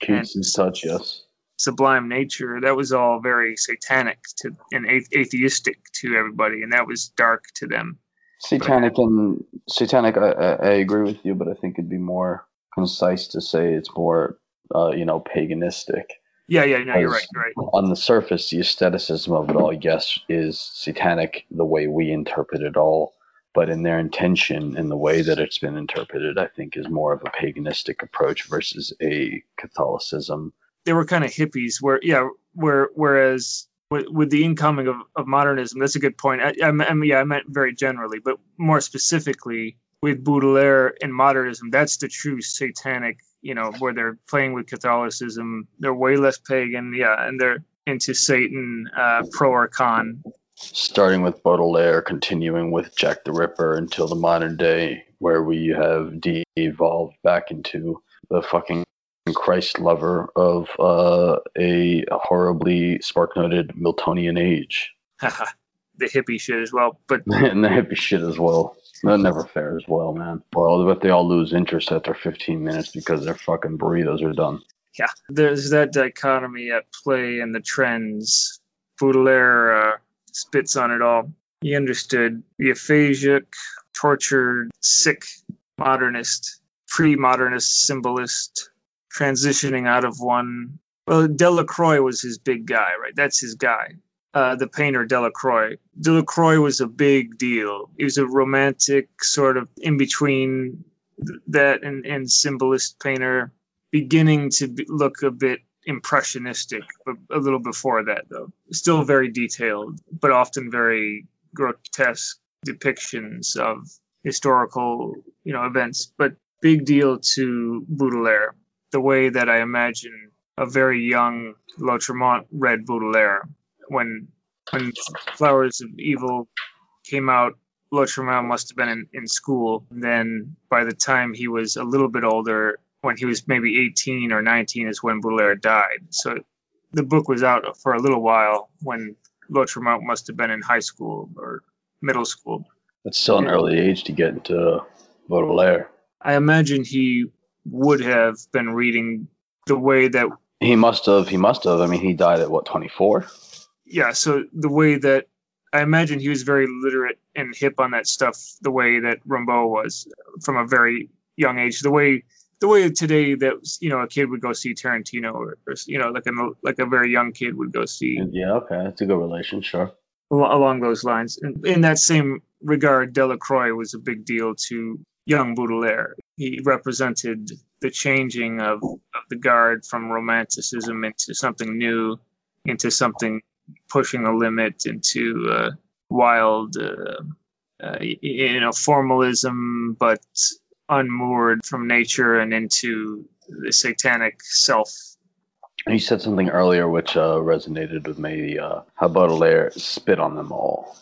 Keats and such, yes. sublime nature that was all very satanic to and athe- atheistic to everybody and that was dark to them Satanic and satanic. I, I, I agree with you, but I think it'd be more concise to say it's more, uh, you know, paganistic. yeah yeah no you're right you're right On the surface, the aestheticism of it all, yes, is satanic the way we interpret it all. But in their intention, in the way that it's been interpreted, I think is more of a paganistic approach versus a Catholicism. they were kind of hippies where yeah where whereas with, with the incoming of, of modernism that's a good point. I, I, I mean, yeah i meant very generally but more specifically with baudelaire and modernism that's the true satanic you know where they're playing with catholicism. They're way less pagan yeah and they're into satan uh, pro or con starting with Baudelaire, continuing with Jack the Ripper until the modern day, where we have de-evolved back into the fucking Christ lover of uh, a horribly spark-noted Miltonian age, the hippie shit as well. But and the hippie shit as well. That never fares well, man. Well, but they all lose interest after 15 minutes because their fucking burritos are done. yeah, there's that dichotomy at play in the trends. Baudelaire uh, spits on it all. He understood the aphasic, tortured, sick modernist, pre-modernist symbolist, transitioning out of one. Well, Delacroix was his big guy, right? That's his guy. Uh, the painter Delacroix. Delacroix was a big deal. He was a romantic sort of in between th- that and, and symbolist painter, beginning to be, look a bit impressionistic, but a little before that though. Still very detailed, but often very grotesque depictions of historical, you know, events. But big deal to Baudelaire, the way that I imagine a very young Lautréamont read Baudelaire when when Flowers of Evil came out. Lautréamont must have been in, in school. And then by the time he was a little bit older, when he was maybe 18 or 19, is when Baudelaire died. So the book was out for a little while when Lautréamont must have been in high school or middle school. That's still an early age to get into Baudelaire. I imagine he would have been reading the way that He must have. He must have. I mean, he died at what, 24? yeah so the way that i imagine he was very literate and hip on that stuff the way that rimbaud was from a very young age the way the way today that you know a kid would go see tarantino or, or you know like a like a very young kid would go see Yeah, okay, that's a good relation, sure. along those lines. And in that same regard, Delacroix was a big deal to young Baudelaire. He represented the changing of, of the guard from romanticism into something new, into something pushing a limit, into uh, wild, uh, uh, you know, formalism, but unmoored from nature and into the satanic self. You said something earlier which uh, resonated with me. Uh, how Baudelaire spit on them all,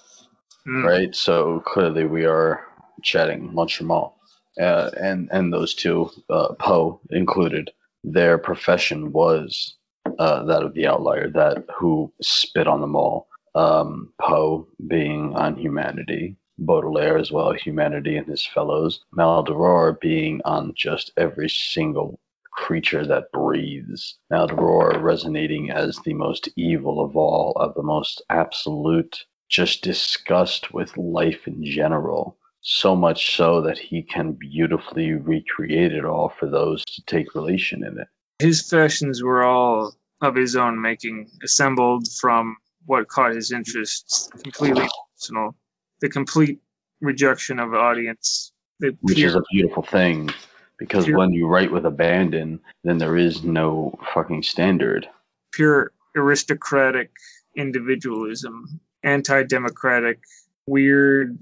Mm. right? So clearly we are chatting Montremal, uh, and and those two, uh, Poe included, their profession was uh, that of the outlier, that who spit on them all. Um, Poe being on humanity, Baudelaire as well, humanity and his fellows, Maldoror being on just every single creature that breathes. Maldoror resonating as the most evil of all, of the most absolute, just disgust with life in general. So much so that he can beautifully recreate it all for those to take relation in it. his fashions were all of his own making, assembled from what caught his interest, completely personal. The complete rejection of audience, the which pure, is a beautiful thing because Pure- when you write with abandon, then there is no fucking standard. pure aristocratic individualism, anti-democratic, weird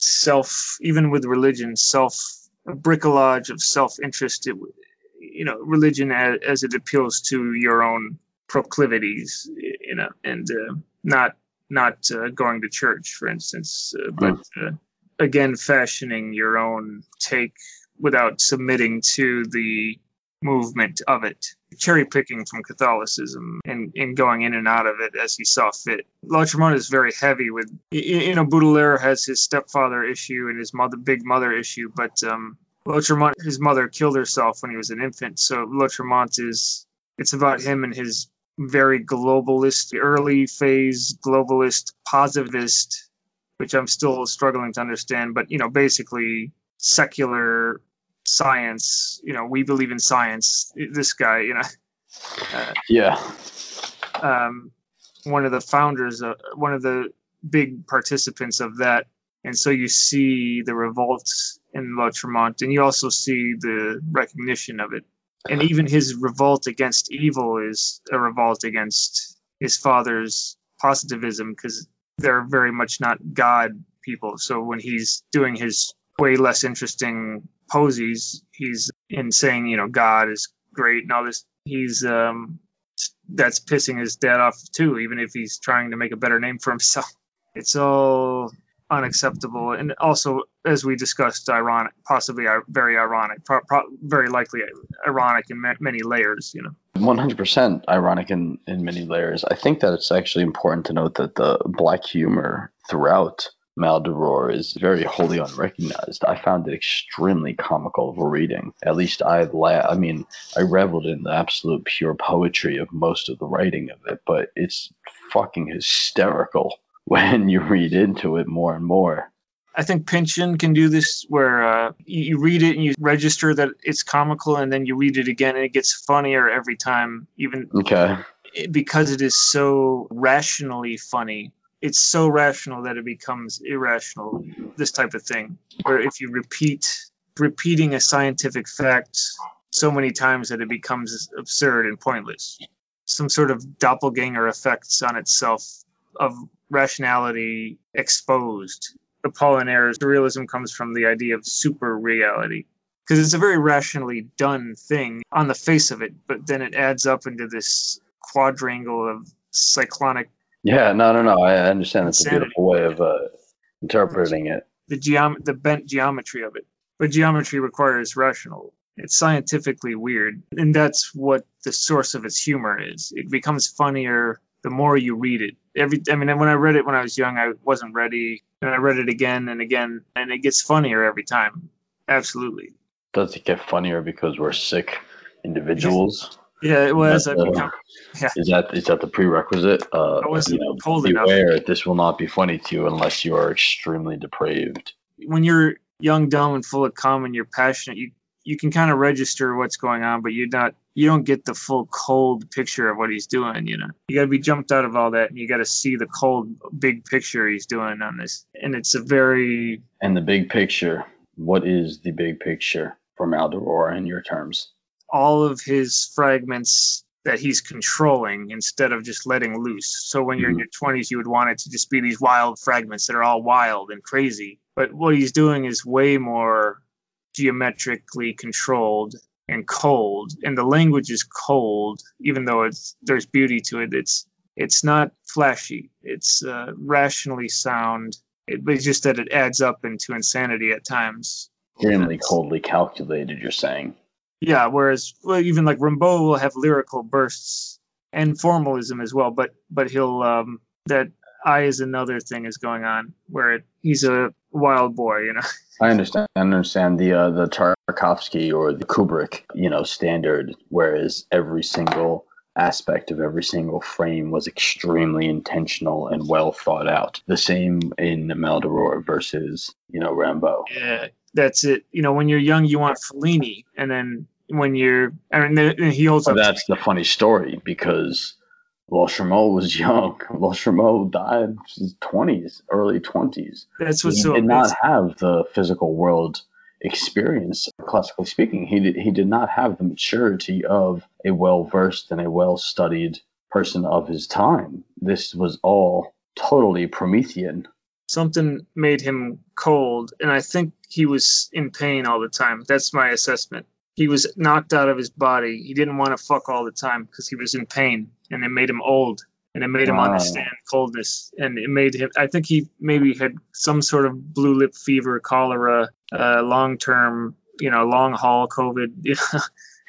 self, even with religion, self a bricolage of self-interest. You know, religion as, as it appeals to your own proclivities, you know, and uh, not not uh, going to church, for instance, uh, but uh, again, fashioning your own take without submitting to the movement of it, cherry picking from Catholicism and, and going in and out of it as he saw fit. Lautréamont is very heavy with, you know, Baudelaire has his stepfather issue and his mother, big mother issue, but um, his mother killed herself when he was an infant, so Lautréamont is, it's about him and his very globalist, early phase globalist, positivist, which I'm still struggling to understand, but you know, basically secular science. You know, we believe in science. This guy, you know, uh, Yeah. um, one of the founders, uh, one of the big participants of that. And so you see the revolt in Lautréamont, and you also see the recognition of it. And even his revolt against evil is a revolt against his father's positivism, because they're very much not God people. So when he's doing his way less interesting Poésies, he's in saying, you know, God is great and all this. He's um, that's pissing his dad off too, even if he's trying to make a better name for himself. It's all unacceptable, and also, as we discussed, ironic, possibly very ironic, pro- pro- very likely ironic in ma- many layers. You know, 100% ironic in, in many layers. I think that it's actually important to note that the black humor throughout Maldoror is very wholly unrecognized. I found it extremely comical of a reading. At least I la- I mean, I reveled in the absolute pure poetry of most of the writing of it, but it's fucking hysterical when you read into it more and more. I think Pynchon can do this, where uh, you, you read it and you register that it's comical, and then you read it again, and it gets funnier every time, even Okay. because it is so rationally funny. It's so rational that it becomes irrational. This type of thing, where if you repeat repeating a scientific fact so many times that it becomes absurd and pointless, some sort of doppelganger effects on itself of rationality exposed. Apollinaire realism comes from the idea of super reality because it's a very rationally done thing on the face of it, but then it adds up into this quadrangle of cyclonic Yeah, no, no, no. I understand that's a beautiful way of uh, interpreting it. the geom- the bent geometry of it. But geometry requires rational. It's scientifically weird, and that's what the source of its humor is. It becomes funnier the more you read it. Every I mean, when I read it when I was young, I wasn't ready, and I read it again and again, and it gets funnier every time. Absolutely. Does it get funnier because we're sick individuals? Yeah, it was. I That's, uh, become, Is that is that the prerequisite? Uh, I wasn't you know, cold enough. beware, this will not be funny to you unless you are extremely depraved. when you're young, dumb, and full of cum, and you're passionate, you you can kind of register what's going on, but you're not you don't get the full cold picture of what he's doing. You know, you got to be jumped out of all that, and you got to see the cold big picture he's doing on this. And it's a very And the big picture. What is the big picture from Maldoror in your terms? All of his fragments that he's controlling instead of just letting loose. So when you're in your 20s, you would want it to just be these wild fragments that are all wild and crazy. But what he's doing is way more geometrically controlled and cold. And the language is cold, even though it's there's beauty to it. It's it's not flashy. It's uh, rationally sound. It, but it's just that it adds up into insanity at times. Extremely coldly calculated, you're saying. Yeah, whereas well, even like Rimbaud will have lyrical bursts and formalism as well, but but he'll um, that I is another thing is going on where it, he's a wild boy, you know. I understand. I understand the uh, the Tarkovsky or the Kubrick, you know, standard. Whereas every single aspect of every single frame was extremely intentional and well thought out. The same in Maldoror versus you know Rimbaud. Yeah, that's it. You know, when you're young, you want Fellini, and then when you're, I mean, and he holds But up. that's the funny story because Lautréamont was young. Lautréamont died in his twenties, early twenties. That's He what's so did not have the physical world experience, classically speaking. He did, he did not have the maturity of a well versed and a well studied person of his time. This was all totally Promethean. Something made him cold, and I think he was in pain all the time. That's my assessment. He was knocked out of his body. He didn't want to fuck all the time because he was in pain, and it made him old, and it made him understand coldness, and it made him. I think he maybe had some sort of blue lip fever, cholera, uh, long term, you know, long haul COVID, you know,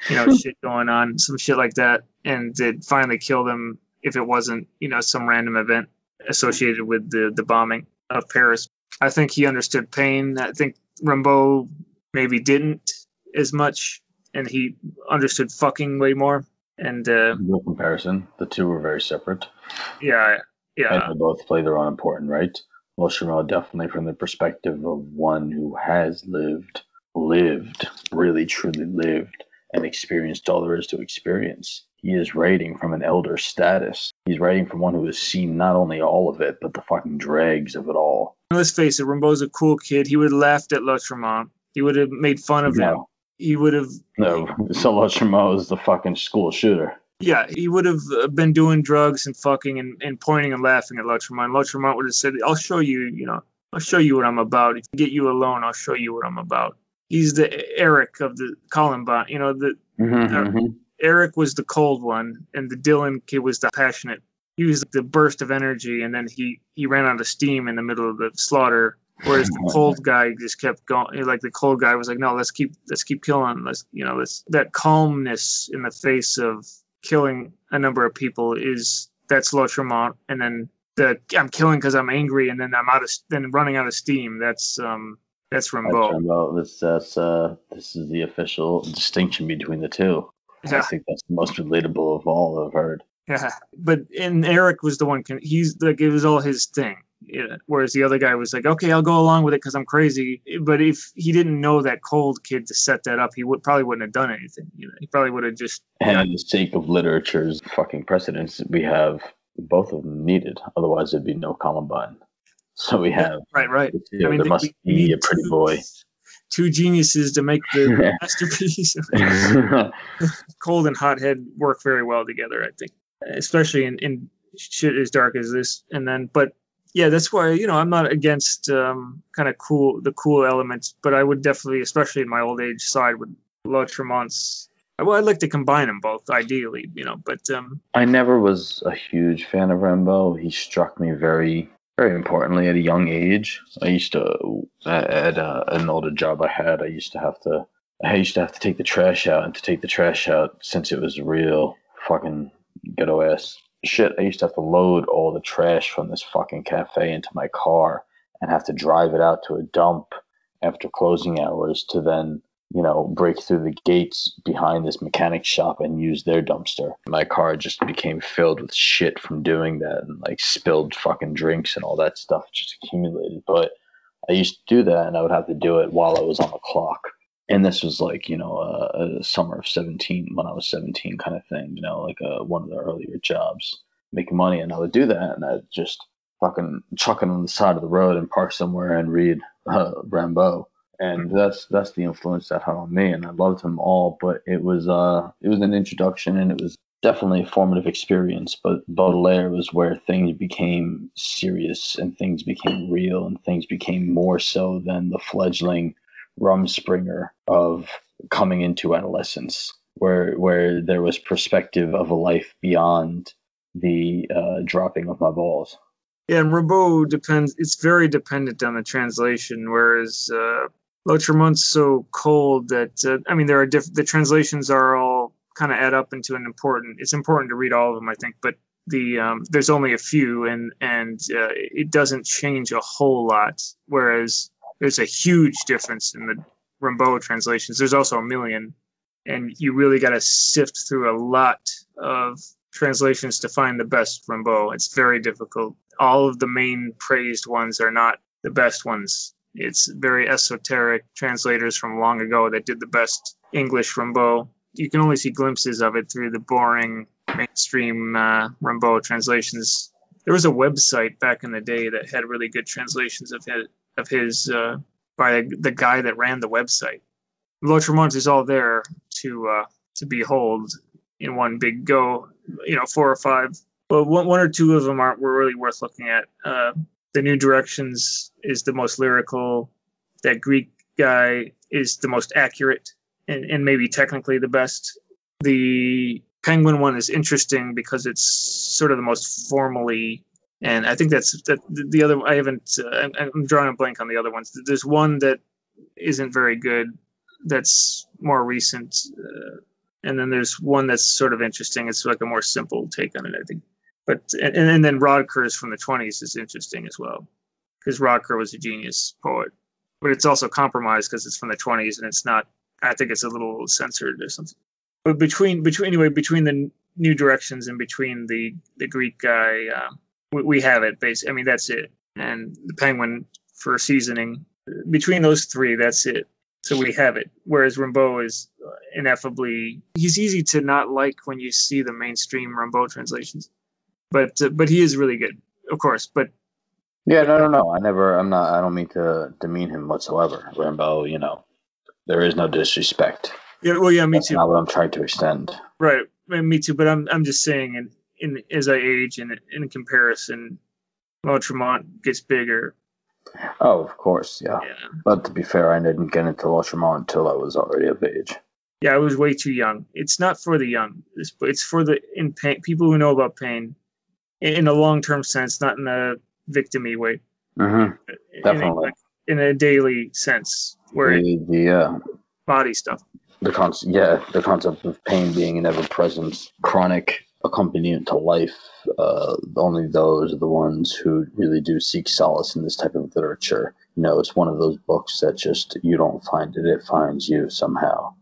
you know, shit going on, some shit like that, and it finally killed him. If it wasn't, you know, some random event associated with the the bombing of Paris. I think he understood pain. I think Rimbaud maybe didn't as much, and he understood fucking way more. And uh, No comparison. The two were very separate. yeah, yeah, and they both play their own important right. Well, Lautréamont definitely from the perspective of one who has lived, lived, really truly lived, and experienced all there is to experience. He is writing from an elder status. He's writing from one who has seen not only all of it, but the fucking dregs of it all. let's face it, Rimbaud's a cool kid. He would have laughed at Lautréamont. He would have made fun of him. He would have, no. So Lautréamont is the fucking school shooter. yeah, he would have uh, been doing drugs and fucking and, and pointing and laughing at Lautréamont. Lautréamont would have said, "I'll show you, you know, I'll show you what I'm about. If I get you alone, I'll show you what I'm about." He's the Eric of the Columbine, you know, the Mm-hmm, Eric was the cold one, and the Dylan kid was the passionate. He was the burst of energy, and then he he ran out of steam in the middle of the slaughter. Whereas the cold guy just kept going. Like the cold guy was like, "No, let's keep let's keep killing. Let's you know, let's that calmness in the face of killing a number of people is that's Lautréamont, and then the I'm killing because I'm angry, and then I'm out of then running out of steam. That's um that's Rimbaud. Lautréamont, this, that's, uh, this is the official distinction between the two. Yeah. I think that's the most relatable of all I've heard. Yeah, but and Eric was the one. Con- he's like it was all his thing. Yeah. Whereas the other guy was like, okay, I'll go along with it because I'm crazy. But if he didn't know that cold kid to set that up, he would probably wouldn't have done anything. You know, he probably would have just. And the sake of literature's fucking precedence, we have both of them needed. Otherwise, there'd be no Columbine. So we have Right, right. I mean, there must be a pretty boy. Two geniuses to make the masterpiece. Cold and hothead work very well together, I think, especially in, in shit as dark as this. And then, but yeah, that's why you know I'm not against um, kind of cool the cool elements, but I would definitely, especially in my old age, side would with Lautréamont's. Well, I'd like to combine them both, ideally, you know. But um, I never was a huge fan of Rimbaud. He struck me very, very importantly at a young age. I used to, at, uh, an older job I had, I used to have to, I used to have to take the trash out, and to take the trash out, since it was real fucking ghetto ass shit, I used to have to load all the trash from this fucking cafe into my car and have to drive it out to a dump after closing hours to then you know, break through the gates behind this mechanic shop and use their dumpster. My car just became filled with shit from doing that and like spilled fucking drinks and all that stuff just accumulated. But I used to do that and I would have to do it while I was on the clock. and this was like you know a, a summer of 17 when i was 17 kind of thing you know like a, one of the earlier jobs making money and i would do that and i'd just fucking chuck it on the side of the road and park somewhere and read uh, rimbaud and that's that's the influence that had on me and i loved them all but it was uh it was an introduction and it was definitely a formative experience but baudelaire was where things became serious and things became real and things became more so than the fledgling rumspringa of coming into adolescence where where there was perspective of a life beyond the uh, dropping of my balls Yeah, and Rimbaud depends. It's very dependent on the translation, whereas uh, Lautréamont's so cold that uh, I mean, there are diff- the translations are all kind of add up into an important. It's important to read all of them, I think, but the um, there's only a few, and and uh, it doesn't change a whole lot. Whereas there's a huge difference in the Rimbaud translations. There's also a million, and you really got to sift through a lot of translations to find the best Rimbaud. It's very difficult. All of the main praised ones are not the best ones. It's very esoteric translators from long ago that did the best English Rimbaud. You can only see glimpses of it through the boring mainstream uh, Rimbaud translations. There was a website back in the day that had really good translations of his, of his uh, by the guy that ran the website. Lautréamont is all there to uh, to behold in one big go. You know, four or five. But one, one or two of them aren't were really worth looking at. Uh, the New Directions is the most lyrical. That Greek guy is the most accurate and, and maybe technically the best. The Penguin one is interesting because it's sort of the most formally, and I think that's that the other. I haven't. Uh, I'm, drawing a blank on the other ones. There's one that isn't very good. That's more recent, uh, and then there's one that's sort of interesting. It's like a more simple take on it, I think. But and, and then Rodker's from the 20s is interesting as well, because Rodker was a genius poet. But it's also compromised because it's from the 20s and it's not. I think it's a little censored or something. But between between anyway between the New Directions and between the the Greek guy, uh, we, we have it. Basically, I mean that's it. And the Penguin for seasoning. Between those three, that's it. So we have it. Whereas Rimbaud is ineffably. He's easy to not like when you see the mainstream Rimbaud translations but uh, but he is really good, of course. But yeah, no, no, no. I never. I'm not. I don't mean to demean him whatsoever. Rimbaud. you know, there is no disrespect. yeah, well, yeah, me That's too. not what I'm trying to extend. Right, me too. But I'm I'm just saying, in, in as I age and in comparison, Lautréamont gets bigger. Oh, of course, yeah. Yeah, But to be fair, I didn't get into Lautréamont until I was already of age. yeah, I was way too young. It's not for the young. It's it's for the in pain people who know about pain, in, a long term sense, not in a victimy way. Mm-hmm. In a, Definitely. in a daily sense, where The the uh, body stuff. the concept, yeah, the concept of pain being an ever-present, chronic accompaniment to life. Uh, only those are the ones who really do seek solace in this type of literature. You know, it's one of those books that just you don't find it; it finds you somehow.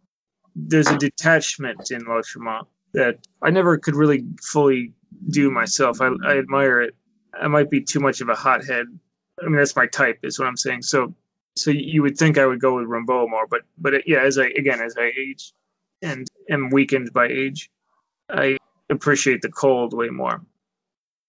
there's a detachment in Lautréamont that I never could really fully do myself. I, I admire it. I might be too much of a hothead. I mean, that's my type, is what I'm saying. So, so you would think I would go with Rimbaud more, but but it, yeah, as I again as I age and am weakened by age, I appreciate the cold way more.